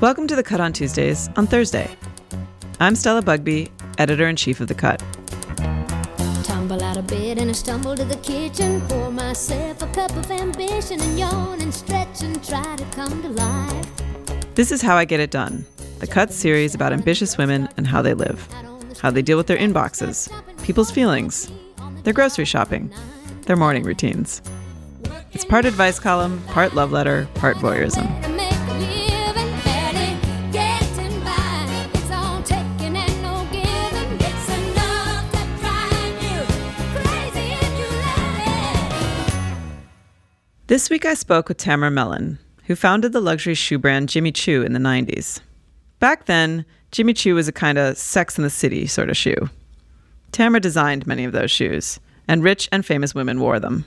Welcome to The Cut on Tuesdays on Thursday. I'm Stella Bugbee, editor in chief of The Cut. Tumble out of bed and I stumble to the kitchen. Pour myself a cup of ambition and yawn and stretch and try to come to life. This is How I Get It Done, The Cut series about ambitious women and how they live, how they deal with their inboxes, people's feelings, their grocery shopping, their morning routines. It's part advice column, part love letter, part voyeurism. This week I spoke with Tamara Mellon, who founded the luxury shoe brand Jimmy Choo in the 90s. Back then, Jimmy Choo was a kind of sex in the city sort of shoe. Tamara designed many of those shoes, and rich and famous women wore them.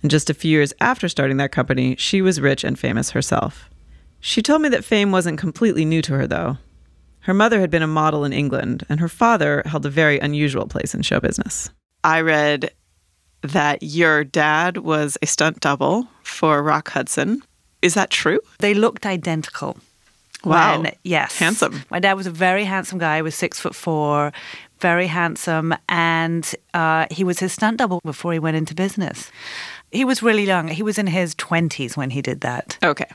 And just a few years after starting that company, she was rich and famous herself. She told me that fame wasn't completely new to her, though. Her mother had been a model in England, and her father held a very unusual place in show business. I read that your dad was a stunt double for Rock Hudson. Is that true? They looked identical. Wow. When- yes. Handsome. My dad was a very handsome guy. He was six foot four, very handsome, and uh, he was his stunt double before he went into business. He was really young. He was in his twenties when he did that. Okay.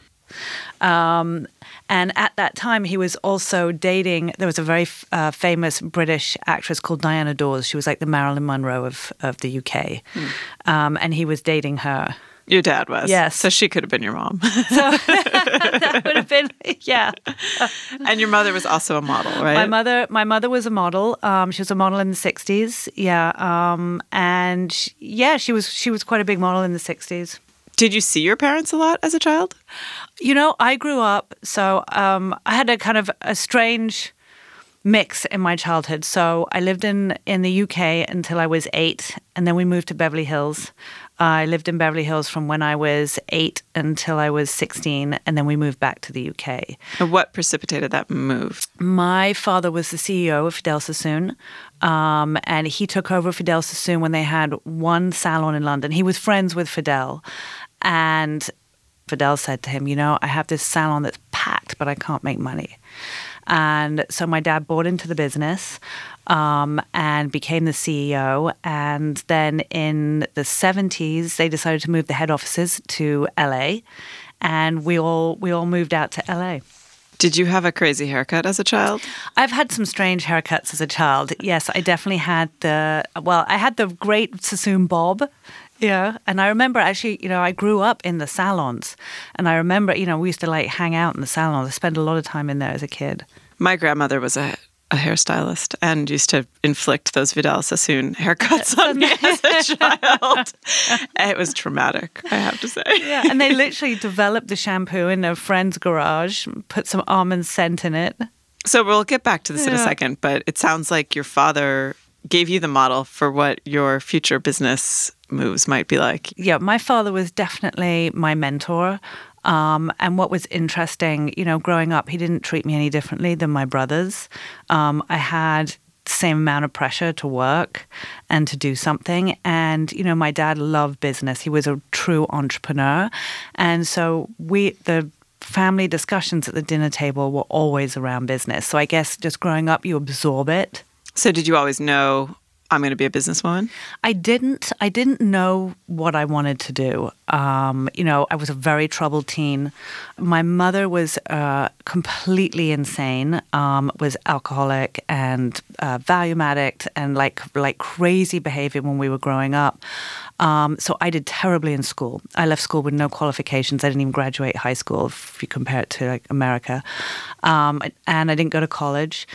Um, and at that time, he was also dating. There was a very f- uh, famous British actress called Diana Dors. She was like the Marilyn Monroe of, of the UK. Um, and he was dating her. Your dad was. Yes. So she could have been your mom. So that would have been, yeah. and your mother was also a model, right? My mother, my mother was a model. Um, she was a model in the '60s. Yeah, um, and sh- yeah, she was she was quite a big model in the '60s. Did you see your parents a lot as a child? You know, I grew up, so um, I had a kind of a strange mix in my childhood. So I lived in in the UK until I was eight, and then we moved to Beverly Hills. I lived in Beverly Hills from when I was eight until I was 16, and then we moved back to the UK. And what precipitated that move? My father was the CEO of Vidal Sassoon, um, and he took over Vidal Sassoon when they had one salon in London. He was friends with Vidal, and Vidal said to him, "You know, I have this salon that's packed, but I can't make money." And so my dad bought into the business um, and became the CEO. And then in the 70s, they decided to move the head offices to LA, and we all we all moved out to LA. Did you have a crazy haircut as a child? I've had some strange haircuts as a child. Yes, I definitely had the well, I had the great Sassoon bob. Yeah, and I remember actually, you know, I grew up in the salons, and I remember, you know, we used to like hang out in the salons. I spent a lot of time in there as a kid. My grandmother was a, a hairstylist and used to inflict those Vidal Sassoon haircuts on me as a child. it was traumatic, I have to say. Yeah, and they literally developed the shampoo in a friend's garage, put some almond scent in it. So we'll get back to this in a second, but it sounds like your father gave you the model for what your future business moves might be like. yeah, my father was definitely my mentor. Um, and what was interesting, you know, growing up, he didn't treat me any differently than my brothers. Um, I had same amount of pressure to work and to do something. And, you know, my dad loved business. He was a true entrepreneur. And so we, the family discussions at the dinner table were always around business. So I guess just growing up, you absorb it. So did you always know I'm going to be a businesswoman? I didn't. I didn't know what I wanted to do. Um, you know, I was a very troubled teen. My mother was uh, completely insane. Um, was alcoholic and uh, Valium addict, and like like crazy behavior when we were growing up. Um, so I did terribly in school. I left school with no qualifications. I didn't even graduate high school if you compare it to like America, um, and I didn't go to college.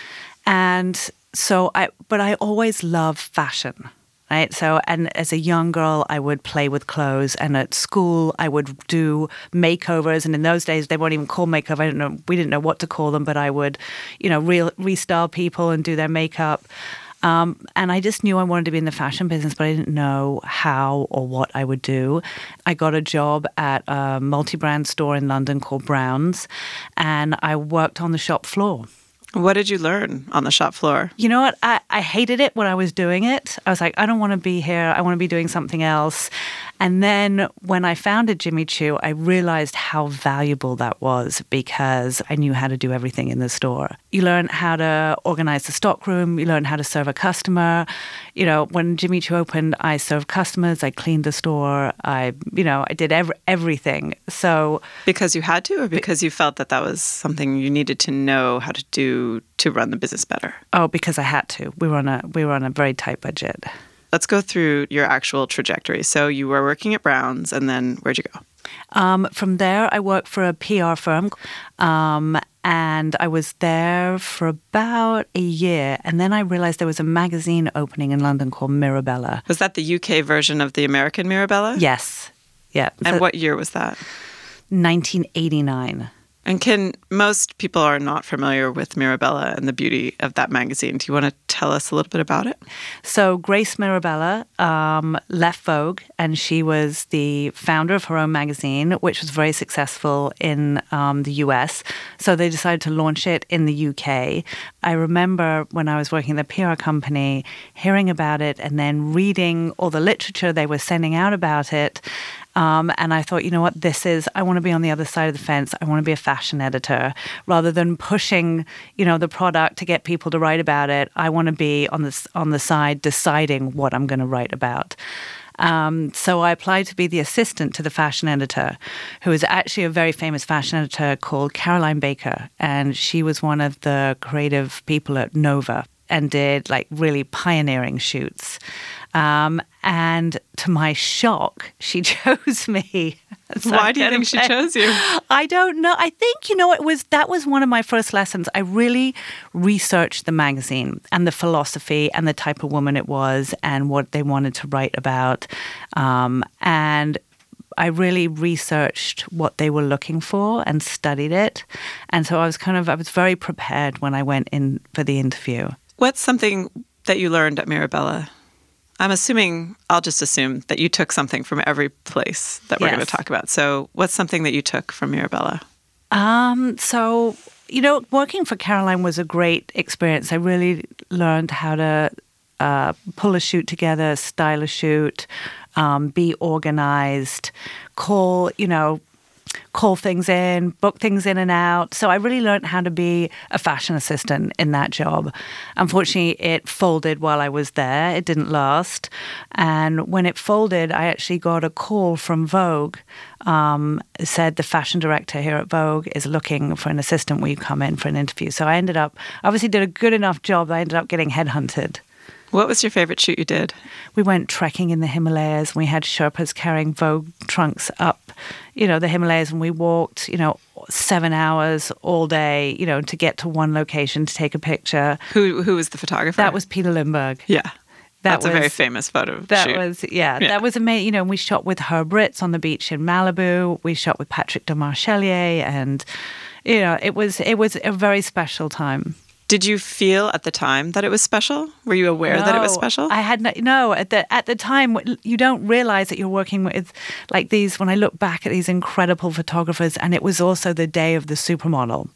And so I, but I always loved fashion. Right. So, and as a young girl, I would play with clothes, and at school, I would do makeovers. And in those days, they weren't even called makeover. I don't know. We didn't know what to call them, but I would, you know, re- restyle people and do their makeup. Um, and I just knew I wanted to be in the fashion business, but I didn't know how or what I would do. I got a job at a multi brand store in London called Brown's, and I worked on the shop floor. What did you learn on the shop floor? You know what? I, I hated it when I was doing it. I was like, I don't want to be here. I want to be doing something else. And then when I founded Jimmy Choo, I realized how valuable that was because I knew how to do everything in the store. You learn how to organize the stockroom, you learn how to serve a customer. You know, when Jimmy Choo opened, I served customers, I cleaned the store, I, you know, I did ev- everything. So Because you had to, or because you felt that that was something you needed to know how to do to run the business better? Oh, because I had to. We were on a we were on a very tight budget. Let's go through your actual trajectory. So you were working at Brown's, and then where'd you go? Um, from there, I worked for a PR firm, um, and I was there for about a year. And then I realized there was a magazine opening in London called Mirabella. Was that the UK version of the American Mirabella? Yes, yeah, And So- what year was that? 1989. And can most people are not familiar with Mirabella and the beauty of that magazine? Do you want to tell us a little bit about it? So Grace Mirabella um, left Vogue, and she was the founder of her own magazine, which was very successful in um, the US. So they decided to launch it in the UK. I remember when I was working at the PR company, hearing about it, and then reading all the literature they were sending out about it. Um, and I thought, you know what, this is, I want to be on the other side of the fence. I want to be a fashion editor rather than pushing, you know, the product to get people to write about it. I want to be on the, on the side deciding what I'm going to write about. Um, so I applied to be the assistant to the fashion editor, who is actually a very famous fashion editor called Caroline Baker. And she was one of the creative people at Nova and did like really pioneering shoots. Um, and to my shock, she chose me. So Why do you think she chose you? I don't know. I think you know it was that was one of my first lessons. I really researched the magazine and the philosophy and the type of woman it was and what they wanted to write about, um, and I really researched what they were looking for and studied it, and so I was kind of I was very prepared when I went in for the interview. What's something that you learned at Mirabella? I'm assuming, I'll just assume that you took something from every place that we're going to talk about. So, what's something that you took from Mirabella? Um, so you know, working for Caroline was a great experience. I really learned how to uh, pull a shoot together, style a shoot, um, be organized, call you know, call things in, book things in and out. So I really learned how to be a fashion assistant in that job. Unfortunately, it folded while I was there. It didn't last. And when it folded, I actually got a call from Vogue. Um, said the fashion director here at Vogue is looking for an assistant. Will you come in for an interview? So I ended up, obviously, did a good enough job. I ended up getting headhunted. What was your favorite shoot you did? We went trekking in the Himalayas. We had Sherpas carrying Vogue trunks up, you know, the Himalayas, and we walked, you know, seven hours all day, you know, to get to one location to take a picture. Who who was the photographer? That was Peter Lindbergh. yeah. That That's a very famous photo That shoot. was yeah, Yeah. that was amazing. You know, we shot with Herb Ritts on the beach in Malibu. We shot with Patrick Demarchelier, and you know, it was it was a very special time. Did you feel at the time that it was special? Were you aware that it was special? I had no, no at the at the time you don't realize that you're working with like these. When I look back at these incredible photographers, and it was also the day of the supermodel.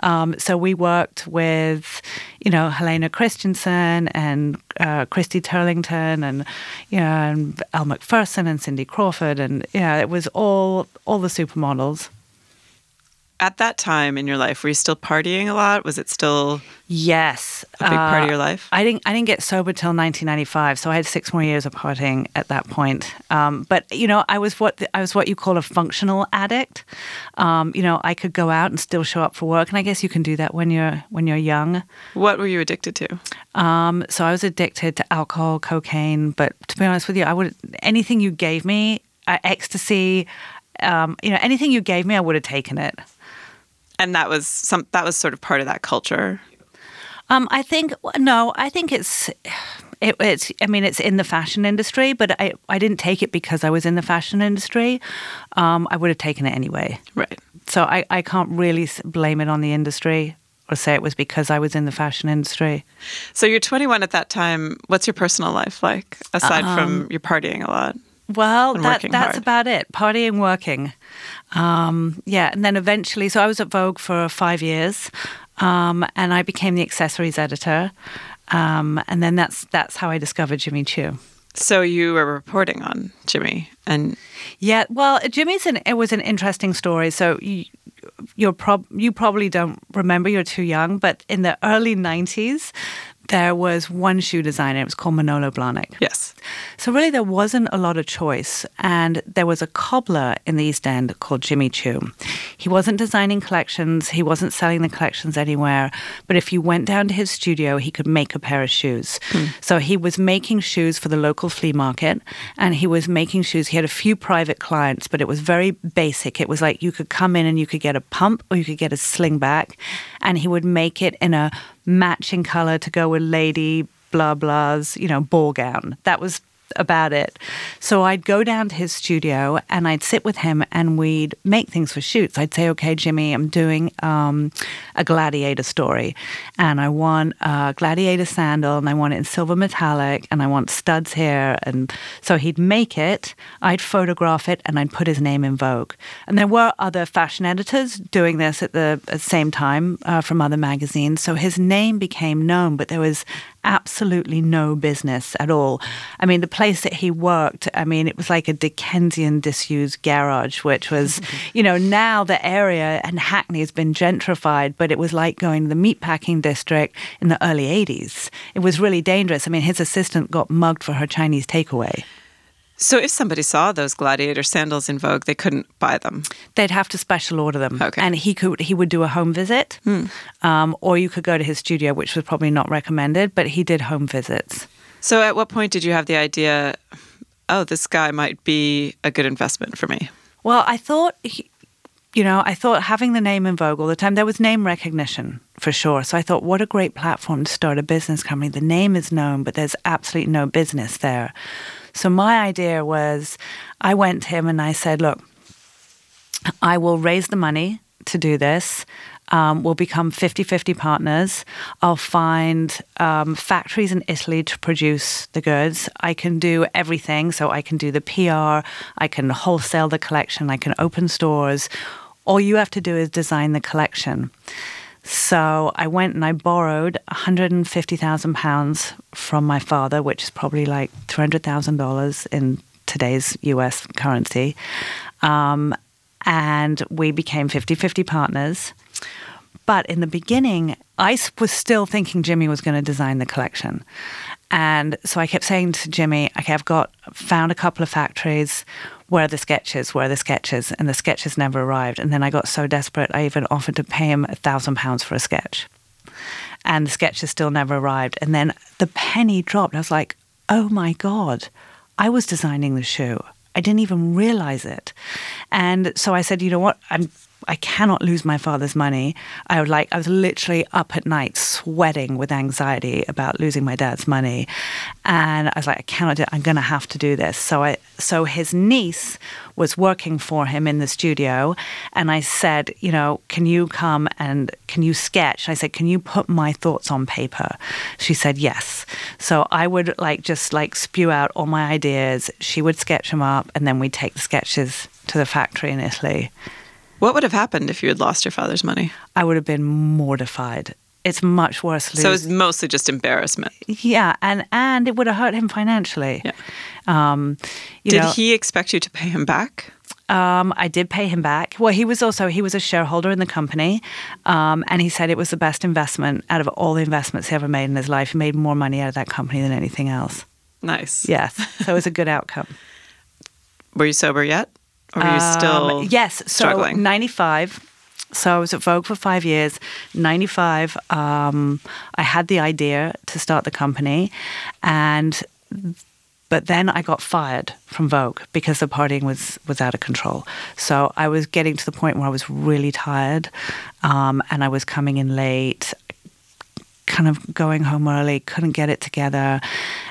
Um, so we worked with, you know, Helena Christensen and uh, Christy Turlington and, you know, and Elle Macpherson and Cindy Crawford. And, you know, it was all, all the supermodels. At that time in your life, were you still partying a lot? Was it still Yes, a big part of Uh, your life? I didn't. I didn't get sober till 1995, so I had six more years of partying at that point. Um, but you know, I was what I was what you call a functional addict. Um, you know, I could go out and still show up for work, and I guess you can do that when you're when you're young. What were you addicted to? Um, so I was addicted to alcohol, cocaine. But to be honest with you, I would anything you gave me, uh, ecstasy, um, you know, anything you gave me, I would have taken it. And that was some that was sort of part of that culture. Um, I think no. I think it's it, it's. I mean, it's in the fashion industry, but I I didn't take it because I was in the fashion industry. Um, I would have taken it anyway. Right. So I I can't really blame it on the industry or say it was because I was in the fashion industry. So you're 21 at that time. What's your personal life like aside from your partying a lot? Well, that, that's hard. about it. Partying, working. Um, yeah, and then eventually, so I was at Vogue for five years, um, and I became the accessories editor. Um, and then that's that's how I discovered Jimmy Choo. So you were reporting on Jimmy and Yeah, well, Jimmy's an it was an interesting story. So you, you're prob you probably don't remember. You're too young, but in the early '90s, there was one shoe designer. It was called Manolo Blahnik. yes. So really, there wasn't a lot of choice, and there was a cobbler in the East End called Jimmy Choo. He wasn't designing collections. He wasn't selling the collections anywhere. But if you went down to his studio, he could make a pair of shoes. Hmm. So he was making shoes for the local flea market, and he was making shoes. He had a few private clients, but it was very basic. It was like you could come in and you could get a pump or you could get a sling back, and he would make it in a matching color to go with lady blah blah's, you know, ball gown. That was about it. So I'd go down to his studio and I'd sit with him and we'd make things for shoots. I'd say, okay, Jimmy, I'm doing um, a gladiator story and I want a gladiator sandal and I want it in silver metallic and I want studs here. And so he'd make it, I'd photograph it and I'd put his name in Vogue. And there were other fashion editors doing this at the, at same time uh, from other magazines. So his name became known, but there was absolutely no business at all. I mean, the place that he worked, I mean, it was like a Dickensian disused garage, which was, you know, now the area and Hackney has been gentrified, but it was like going to the meatpacking district in the early 80s. It was really dangerous. I mean, his assistant got mugged for her Chinese takeaway. So if somebody saw those gladiator sandals in Vogue, they couldn't buy them. They'd have to special order them, Okay. and he could he would do a home visit, um, or you could go to his studio, which was probably not recommended, but he did home visits. So at what point did you have the idea, oh, this guy might be a good investment for me? Well, I thought, he- you know, I thought having the name in Vogue all the time, there was name recognition for sure. So I thought, what a great platform to start a business company. The name is known, but there's absolutely no business there. So my idea was I went to him and I said, look, I will raise the money to do this. Um, we'll become 50 50 partners. I'll find um, factories in Italy to produce the goods. I can do everything. So I can do the PR, I can wholesale the collection, I can open stores. All you have to do is design the collection. So I went and I borrowed £150,000 from my father, which is probably like $300,000 in today's US currency. Um, and we became 50 50 partners. But in the beginning, I was still thinking Jimmy was going to design the collection. And so I kept saying to Jimmy, okay, I've got found a couple of factories. Where are the sketches? Where are the sketches? And the sketches never arrived. And then I got so desperate, I even offered to pay him a thousand pounds for a sketch. And the sketches still never arrived. And then the penny dropped. I was like, oh my God, I was designing the shoe. I didn't even realize it. And so I said, you know what? I'm I cannot lose my father's money. I would like I was literally up at night sweating with anxiety about losing my dad's money. And I was like, I cannot do it. I'm gonna have to do this. So I so his niece was working for him in the studio and I said, you know, can you come and can you sketch? I said, can you put my thoughts on paper? She said yes. So I would like just like spew out all my ideas. She would sketch them up and then we'd take the sketches to the factory in Italy. What would have happened if you had lost your father's money? I would have been mortified. It's much worse. So it was mostly just embarrassment. yeah, and and it would have hurt him financially. Yeah. Um, you Did know, he expect you to pay him back? Um, I did pay him back. Well, he was also he was a shareholder in the company, um, and he said it was the best investment out of all the investments he ever made in his life. He made more money out of that company than anything else. Nice. Yes, so it was a good outcome. Were you sober yet? Or were you still Um, yes, so struggling? 95. So I was at Vogue for five years. 95, um, I had the idea to start the company, and but then I got fired from Vogue because the partying was was out of control. So I was getting to the point where I was really tired, um, and I was coming in late kind of going home early, couldn't get it together.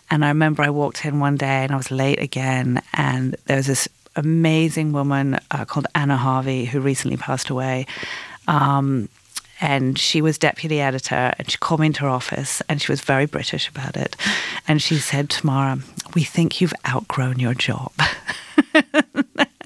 And I remember I walked in one day and I was late again. And there was this amazing woman uh, called Anna Harvey who recently passed away. Um, and she was deputy editor and she called me into her office and she was very British about it. And she said, Tamara, we think you've outgrown your job.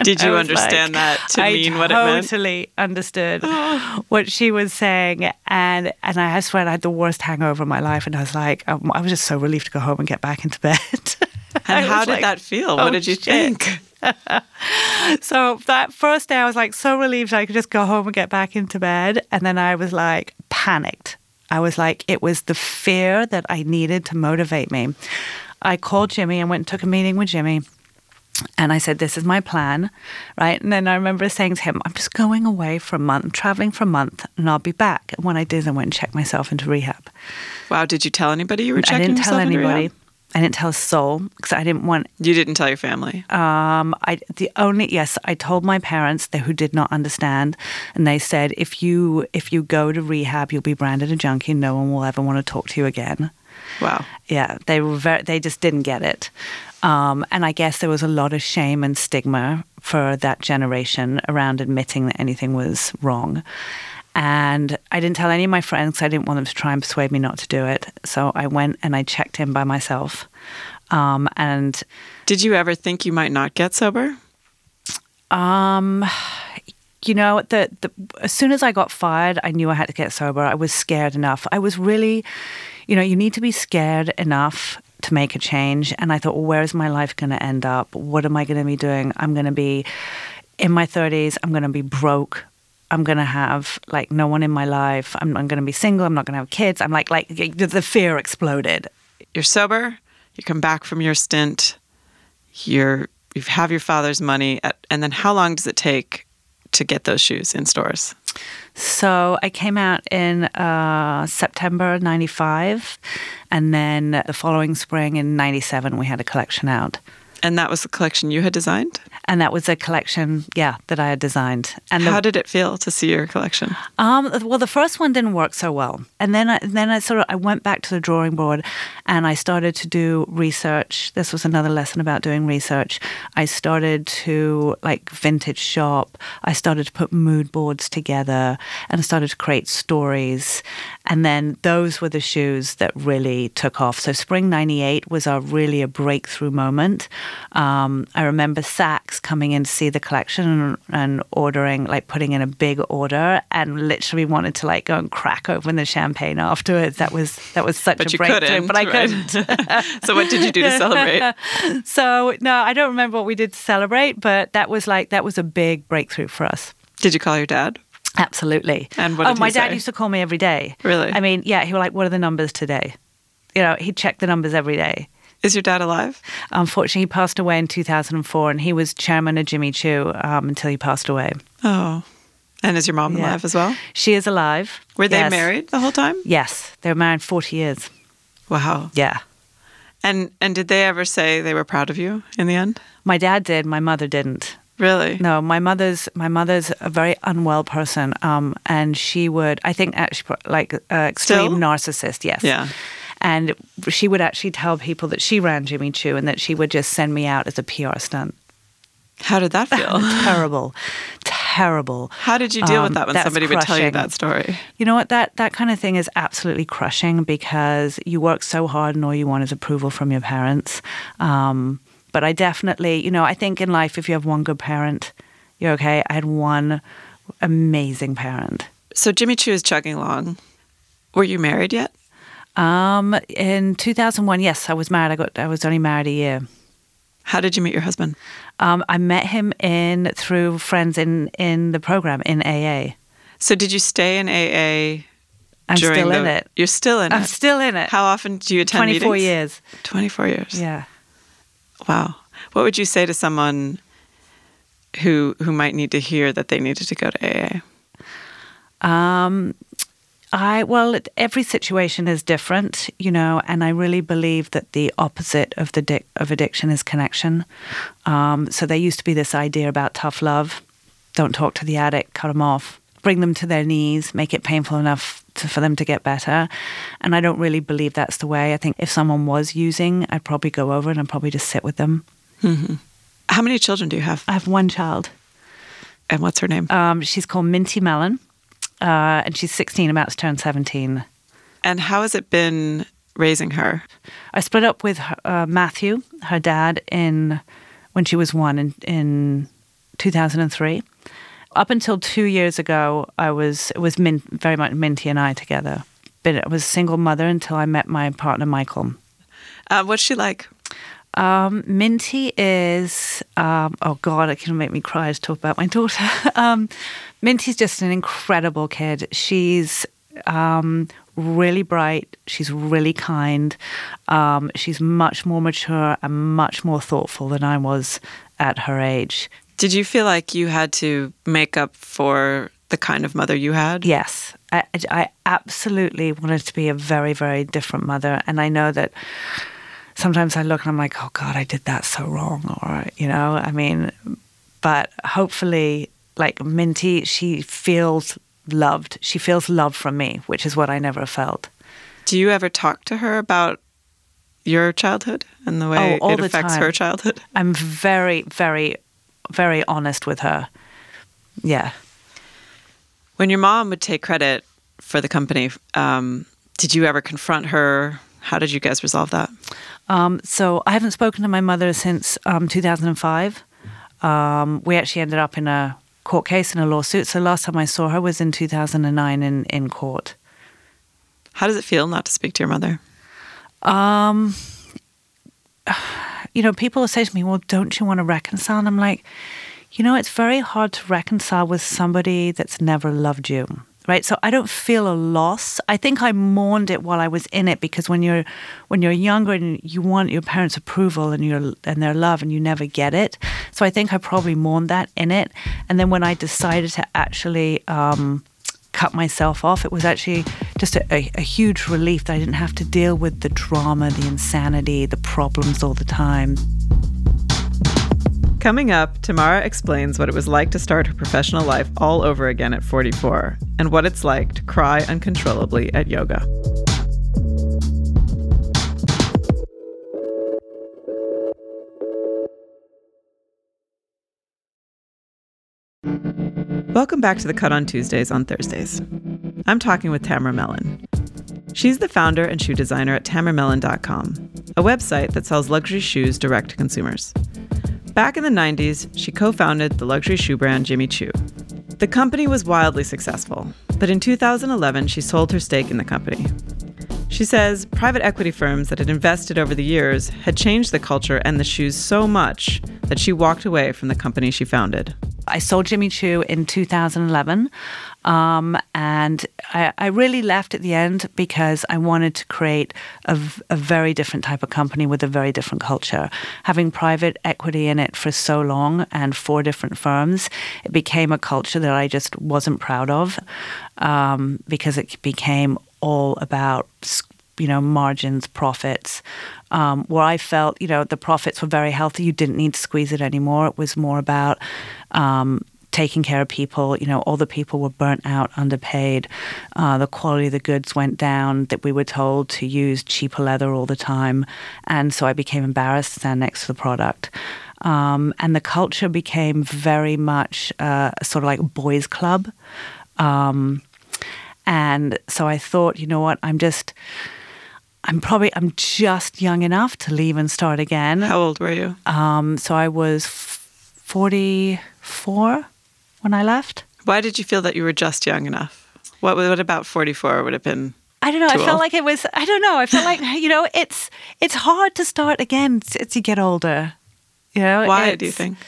Did you understand like- that to I mean what it meant? I totally understood what she was saying, and and I swear I had the worst hangover of my life, and I was like, um, I was just so relieved to go home and get back into bed. And how did like, that feel? "Oh, what did you shit." think? So that first day, I was like so relieved I could just go home and get back into bed, and then I was like panicked. I was like, it was the fear that I needed to motivate me. I called Jimmy and went and took a meeting with Jimmy. And I said, This is my plan, right? And then I remember saying to him, I'm just going away for a month, I'm traveling for a month, and I'll be back. And when I did, I went and checked myself into rehab. Wow, did you tell anybody you were I checking didn't tell anybody. I didn't tell a soul because I didn't want. You didn't tell your family. Um, I the only yes, I told my parents they, who did not understand, and they said if you if you go to rehab, you'll be branded a junkie. No one will ever want to talk to you again. wow. Yeah, they were very, they just didn't get it. Um, and I guess there was a lot of shame and stigma for that generation around admitting that anything was wrong. And I didn't tell any of my friends. I didn't want them to try and persuade me not to do it. So I went and I checked in by myself. Um, and Did you ever think you might not get sober? um, you know, the, the as soon as I got fired, I knew I had to get sober. I was scared enough. I was really, you know, you need to be scared enough to make a change. And I thought, well, where is my life going to end up? What am I going to be doing? I'm going to be in my 30s. I'm going to be broke. I'm going to have like no one in my life. I'm, I'm going to be single. I'm not going to have kids. I'm like, like the fear exploded. You're sober. You come back from your stint. You're you have your father's money, at, and then how long does it take to get those shoes in stores? So I came out in uh, September 95, and then the following spring in 97, we had a collection out. And that was the collection you had designed. And that was a collection, yeah, that I had designed. And the, How did it feel to see your collection? Um, well, the first one didn't work so well, and then I, then I sort of I went back to the drawing board, and I started to do research. This was another lesson about doing research. I started to like vintage shop. I started to put mood boards together, and I started to create stories. And then those were the shoes that really took off. So spring '98 was a really a breakthrough moment. Um, I remember Saks coming in to see the collection and, and ordering, like putting in a big order, and literally wanted to like go and crack open the champagne afterwards. That was that was such But a you breakthrough, couldn't. but I right? couldn't. so what did you do to celebrate? so no, I don't remember what we did to celebrate, but that was like that was a big breakthrough for us. Did you call your dad? Absolutely. And what oh, my dad say? used to call me every day. Really? I mean, yeah, he was like, "What are the numbers today?" You know, he'd check the numbers every day. Is your dad alive? Unfortunately, he passed away in 2004, and he was chairman of Jimmy Choo um, until he passed away. Oh. And is your mom Yeah. alive as well? She is alive. Were they Yes. married the whole time? Yes, they were married 40 years. Wow. Yeah. And and did they ever say they were proud of you in the end? My dad did. My mother didn't. Really? No, my mother's my mother's a very unwell person, um, and she would I think actually like uh, extreme Still? narcissist. Yes. Yeah. And she would actually tell people that she ran Jimmy Choo and that she would just send me out as a PR stunt. How did that feel? terrible, terrible. How did you deal with Um, that when somebody would tell you that story? You know what? That that kind of thing is absolutely crushing because you work so hard and all you want is approval from your parents. Um, but I definitely, you know, I think in life, if you have one good parent, you're okay. I had one amazing parent. So Jimmy Choo is chugging along. Were you married yet? Um, in 2001, yes, I was married. I got, I was only married a year. How did you meet your husband? Um, I met him in through friends in in the program in AA. So did you stay in AA? I'm still in it. You're still in it. I'm still in it. How often do you attend 24 meetings? years. 24 years. Yeah. Wow. What would you say to someone who who might need to hear that they needed to go to AA? Um, I well, every situation is different, you know, and I really believe that the opposite of the dic- of addiction is connection. Um, so there used to be this idea about tough love: don't talk to the addict, cut them off, bring them to their knees, make it painful enough to, for them to get better. And I don't really believe that's the way. I think if someone was using, I'd probably go over and I'd probably just sit with them. How many children do you have? I have one child. And what's her name? Um, she's called Minty Mellon, uh, and she's 16, about to turn 17. and how has it been raising her? I split up with her- uh, Matthew, her dad, in when she was one in, in 2003. Up until two years ago, I was it was Min, very much Minty and I together. But I was a single mother until I met my partner Michael. Uh, what's she like? Um, Minty is um, oh god, it can make me cry to talk about my daughter. um, Minty's just an incredible kid. She's um, really bright. She's really kind. Um, she's much more mature and much more thoughtful than I was at her age. Did you feel like you had to make up for the kind of mother you had? Yes, I, I absolutely wanted to be a very, very different mother. And I know that sometimes I look and I'm like, oh God, I did that so wrong. Or, you know, I mean, but hopefully, like Minty, she feels loved. She feels love from me, which is what I never felt. Do you ever talk to her about your childhood and the way Oh, all it affects time. her childhood? I'm very, very, very honest with her. Yeah. When your mom would take credit for the company, um, did you ever confront her? How did you guys resolve that? Um, so I haven't spoken to my mother since um, 2005. Um, we actually ended up in a court case in a lawsuit. So last time I saw her was in 2009 in, in court. How does it feel not to speak to your mother? Um, you know, people say to me, well, don't you want to reconcile? And I'm like, you know, it's very hard to reconcile with somebody that's never loved you. Right. So I don't feel a loss. I think I mourned it while I was in it because when you're when you're younger and you want your parents' approval and your and their love and you never get it. So I think I probably mourned that in it. And then when I decided to actually um, cut myself off, it was actually just a, a, a huge relief that I didn't have to deal with the drama, the insanity, the problems all the time. Coming up, Tamara explains what it was like to start her professional life all over again at 44 and what it's like to cry uncontrollably at yoga. Welcome back to the Cut on Tuesdays on Thursdays. I'm talking with Tamara Mellon. She's the founder and shoe designer at tamaramellon.com, a website that sells luxury shoes direct to consumers. Back in the 90s, she co founded the luxury shoe brand Jimmy Choo. The company was wildly successful, but in 2011, she sold her stake in the company. She says private equity firms that had invested over the years had changed the culture and the shoes so much that she walked away from the company she founded. I sold Jimmy Choo in 2011. Um, and I, I really left at the end because I wanted to create a very different type of company with a very different culture. Having private equity in it for so long and four different firms, it became a culture that I just wasn't proud of um, because it became all about you know margins profits um, where i felt you know the profits were very healthy. You didn't need to squeeze it anymore. It was more about um, taking care of people. You know all the people were burnt out underpaid. Uh, the quality of the goods went down that we were told to use cheaper leather all the time. And so i became embarrassed to stand next to the product. Um, and the culture became very much uh, sort of like a boys club. Um, and so I thought, you know what, I'm just, I'm probably, I'm just young enough to leave and start again. How old were you? Um, so I was 44 when I left. Why did you feel that you were just young enough? What, what about 44 would have been? I don't know. I felt old? like it was. I don't know. I felt like you know, it's it's hard to start again as you get older. You know, Why do you think?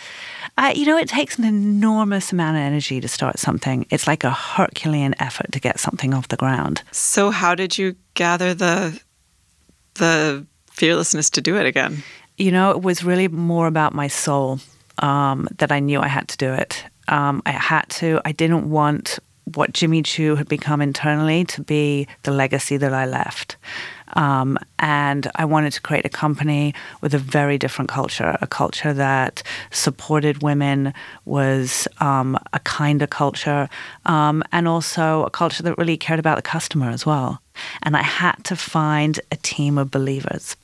I, you know, it takes an enormous amount of energy to start something. It's like a Herculean effort to get something off the ground. So how did you gather the the fearlessness to do it again? You know, it was really more about my soul um, that I knew I had to do it. Um, I had to. I didn't want what Jimmy Choo had become internally to be the legacy that I left. Um, and I wanted to create a company with a very different culture, a culture that supported women, was um, a kinder culture, um, and also a culture that really cared about the customer as well. And I had to find a team of believers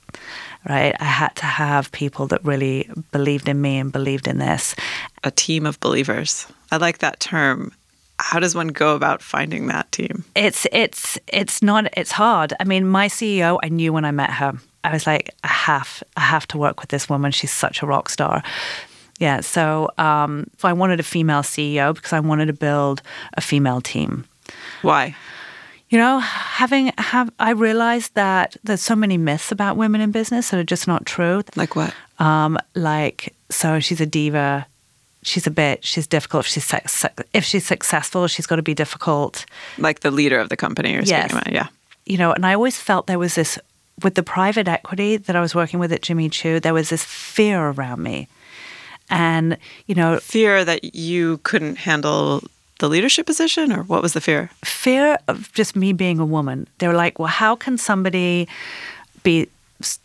right? I had to have people that really believed in me and believed in this. A team of believers. I like that term. How does one go about finding that team? It's it's it's not it's hard. I mean, my CEO, I knew when I met her. I was like, I have I have to work with this woman. She's such a rock star. Yeah, so um, so I wanted a female CEO because I wanted to build a female team. Why? You know, having have I realized that there's so many myths about women in business that are just not true. Like what? Um, like, so she's a diva. She's a bitch. She's difficult. If she's suc- suc- if she's successful, she's got to be difficult. Like the leader of the company you're Yes. about. Yeah. You know, and I always felt there was this with the private equity that I was working with at Jimmy Choo. There was this fear around me, and you know, Fear that you couldn't handle the leadership position or what was the fear? fear of just me being a woman. They were like, well, how can somebody be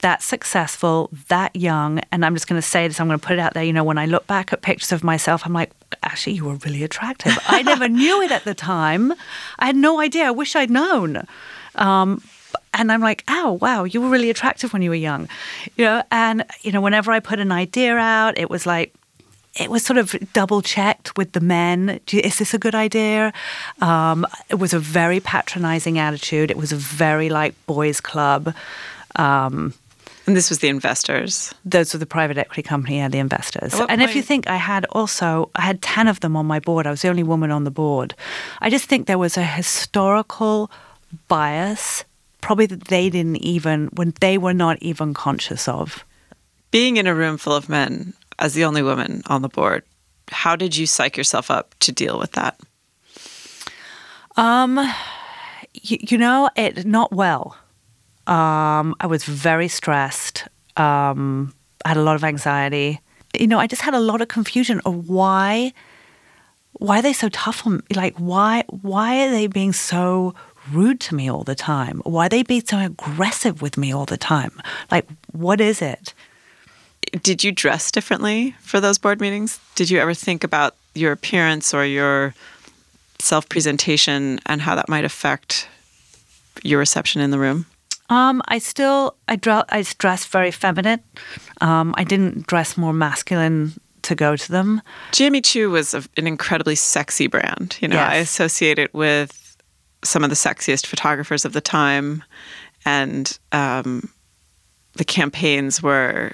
that successful, that young? And I'm just going to say this, I'm going to put it out there. You know, when I look back at pictures of myself, I'm like, actually, you were really attractive. I never knew it at the time. I had no idea. I wish I'd known. Um, and I'm like, oh, wow, you were really attractive when you were young. You know, and, you know, whenever I put an idea out, it was like, it was sort of double checked with the men. Is this a good idea? Um, it was a very patronizing attitude. It was a very like boys' club. Um, And this was the investors. those were the private equity company and the investors. And if you think I had also, I had 10 of them on my board. I was the only woman on the board. I just think there was a historical bias, probably that they didn't even, when they were not even conscious of. Being in a room full of men as the only woman on the board, how did you psych yourself up to deal with that? you, you know, it not well. Um, I was very stressed. Um, I had a lot of anxiety. You know, I just had a lot of confusion of why, why are they so tough on me? Like, why, why are they being so rude to me all the time? Why are they being so aggressive with me all the time? Like, what is it? Did you dress differently for those board meetings? Did you ever think about your appearance or your self presentation and how that might affect your reception in the room? Um, I still I, dre- I dressed very feminine. Um, I didn't dress more masculine to go to them. Jimmy Choo was a, an incredibly sexy brand. You know, Yes. I associate it with some of the sexiest photographers of the time, and um, the campaigns were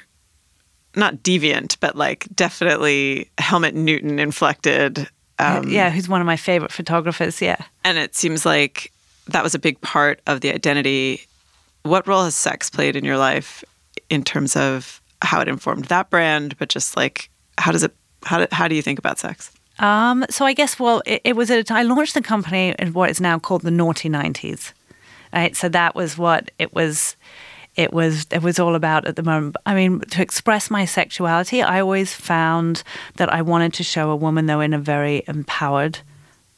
not deviant, but like definitely Helmut Newton inflected. Um, yeah, who's one of my favorite photographers. Yeah. and it seems like that was a big part of the identity. What role has sex played in your life in terms of how it informed that brand, but just like how does it? How do, how do you think about sex? Um, so I guess, well, it, it was at I launched the company in what is now called the naughty 90s. Right. So that was what it was. It was it was all about at the moment. I mean, to express my sexuality, I always found that I wanted to show a woman, though, in a very empowered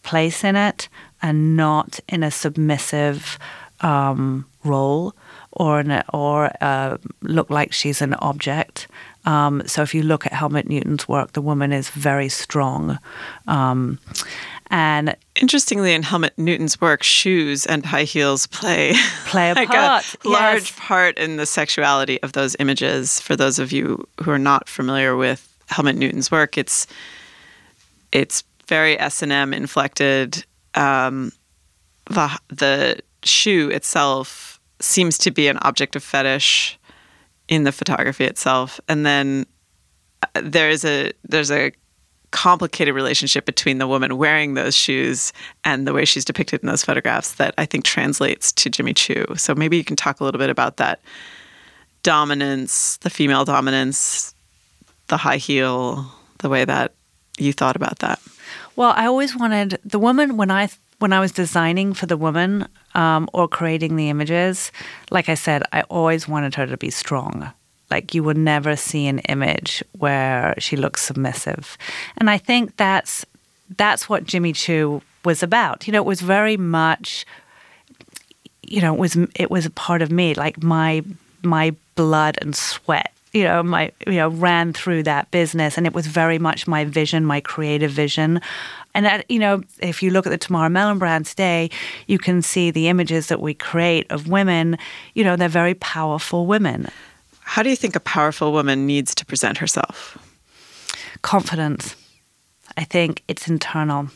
place in it, and not in a submissive um, role or in a, or uh, look like she's an object. Um, so if you look at Helmut Newton's work, the woman is very strong. Um, and Interestingly, in Helmut Newton's work, shoes and high heels play Play a like part, a large yes. part in the sexuality of those images. For those of you who are not familiar with Helmut Newton's work, it's it's very S and M inflected. Um, the the shoe itself seems to be an object of fetish in the photography itself, and then uh, there's a there's a complicated relationship between the woman wearing those shoes and the way she's depicted in those photographs that I think translates to Jimmy Choo. So maybe you can talk a little bit about that dominance, the female dominance the high heel, the way that you thought about that? Well, I always wanted the woman when I when I was designing for the woman um, or creating the images. Like I said, I always wanted her to be strong. Like you would never see an image where she looks submissive, and I think that's that's what Jimmy Choo was about. You know, it was very much you know, it was it was a part of me, like my my blood and sweat. You know, my you know ran through that business, and it was very much my vision, my creative vision. And that, you know, if you look at the Tamara Mellon brand today, you can see the images that we create of women. You know, they're very powerful women. How do you think a powerful woman needs to present herself? Confidence. I think it's internal.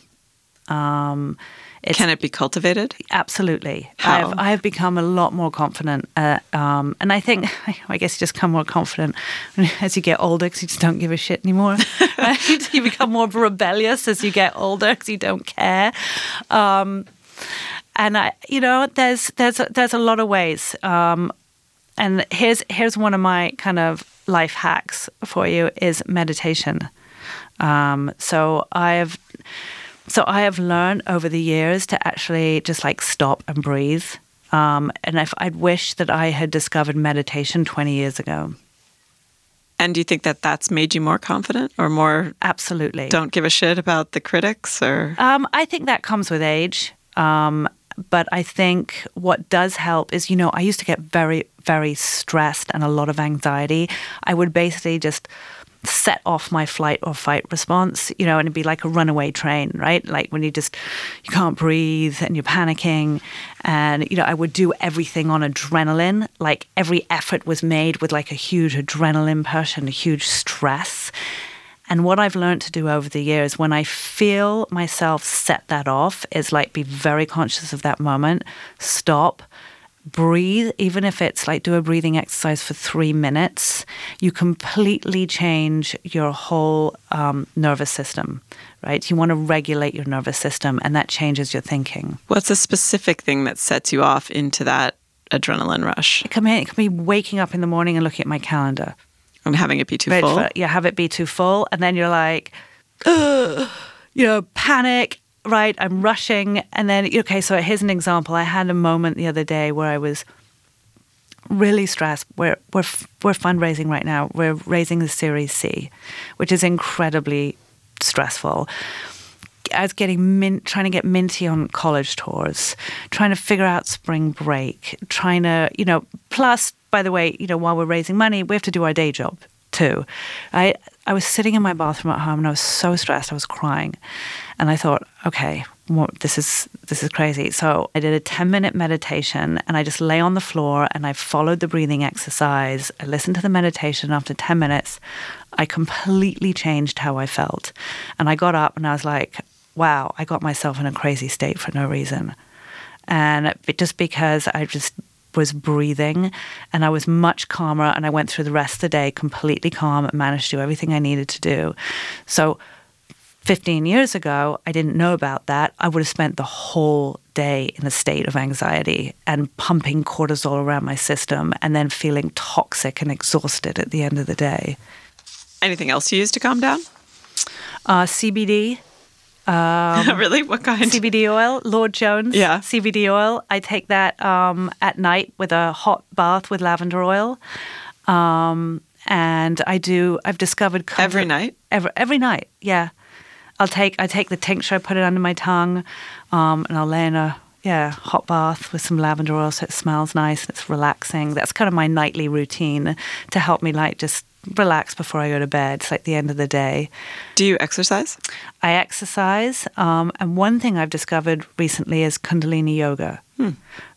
Um, it's Can it be cultivated? Absolutely. How? I've, I've become a lot more confident. Uh, um, and I think, I guess you just become more confident as you get older because you just don't give a shit anymore. right? You become more rebellious as you get older because you don't care. Um, and I, you know, there's there's a, there's a lot of ways. Um, and here's here's one of my kind of life hacks for you is meditation. Um, so I've so I have learned over the years to actually just like stop and breathe. Um, and if I'd wish that I had discovered meditation 20 years ago. And do you think that that's made you more confident or more Absolutely. don't give a shit about the critics or Um, I think that comes with age. Um, but I think what does help is, you know, I used to get very, very stressed and a lot of anxiety. I would basically just set off my flight or fight response, you know, and it'd be like a runaway train, right? Like when you just you can't breathe and you're panicking. And, you know, I would do everything on adrenaline. Like every effort was made with like a huge adrenaline push and a huge stress. And what I've learned to do over the years, when I feel myself set that off, is like be very conscious of that moment, stop, breathe, even if it's like do a breathing exercise for three minutes, you completely change your whole um, nervous system, right? You want to regulate your nervous system, and that changes your thinking. what's a specific thing that sets you off into that adrenaline rush It can be, it can be waking up in the morning and looking at my calendar. and having it be too full? for- yeah, have it be too full, and then you're like, Ugh, you know, panic. Right, I'm rushing, and then okay. So here's an example. I had a moment the other day where I was really stressed. We're we're we're fundraising right now. We're raising the Series C, which is incredibly stressful. I was getting mint, trying to get minty on college tours, trying to figure out spring break, trying to, you know, plus, by the way, you know, while we're raising money, we have to do our day job too. I, I was sitting in my bathroom at home and I was so stressed, I was crying. And I thought, okay, what, this is this is crazy. So I did a 10 minute meditation and I just lay on the floor and I followed the breathing exercise. I listened to the meditation after 10 minutes. I completely changed how I felt. And I got up and I was like, wow, I got myself in a crazy state for no reason. And just because I just was breathing and I was much calmer and I went through the rest of the day completely calm and managed to do everything I needed to do. So 15 years ago, I didn't know about that. I would have spent the whole day in a state of anxiety and pumping cortisol around my system and then feeling toxic and exhausted at the end of the day. Anything else you use to calm down? Uh, CBD, really? What kind? CBD oil, Lord Jones. Yeah. CBD oil. I take that um, at night with a hot bath with lavender oil. Um, and I do. I've discovered comfort- Every night? Every every night. Yeah. I'll take I take the tincture, I put it under my tongue, um, and I'll lay in a yeah hot bath with some lavender oil so it smells nice. And it's relaxing. That's kind of my nightly routine to help me like just relax before I go to bed. It's like the end of the day. Do you exercise? I exercise, um, and one thing I've discovered recently is Kundalini yoga.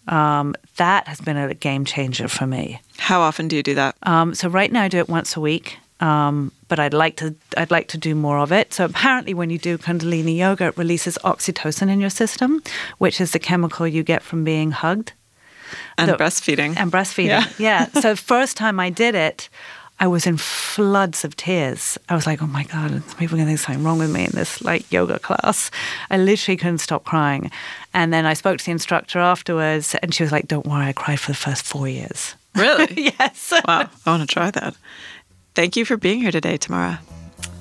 Um, that has been a game changer for me. How often do you do that? Um, so right now I do it once a week, um, but I'd like to I'd like to do more of it. So apparently, when you do Kundalini yoga, it releases oxytocin in your system, which is the chemical you get from being hugged And the- breastfeeding. and breastfeeding. Yeah. Yeah. So first time I did it, I was in floods of tears. I was like, "Oh my god, people are going to think something wrong with me in this like yoga class." I literally couldn't stop crying, and then I spoke to the instructor afterwards, and she was like, "Don't worry, I cried for the first four years." really? yes. Wow. I want to try that. Thank you for being here today, Tamara.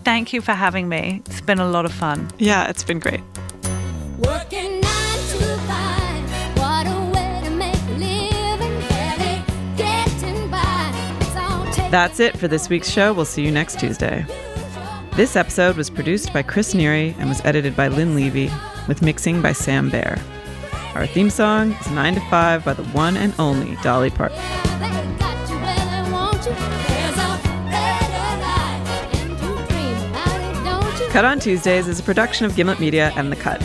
Thank you for having me. It's been a lot of fun. Yeah, it's been great. Working That's it for this week's show. We'll see you next Tuesday. This episode was produced by Chris Neary and was edited by Lynn Levy, with mixing by Sam Bair. Our theme song is 9 to 5 by the one and only Dolly Parton. Cut on Tuesdays is a production of Gimlet Media and The Cut.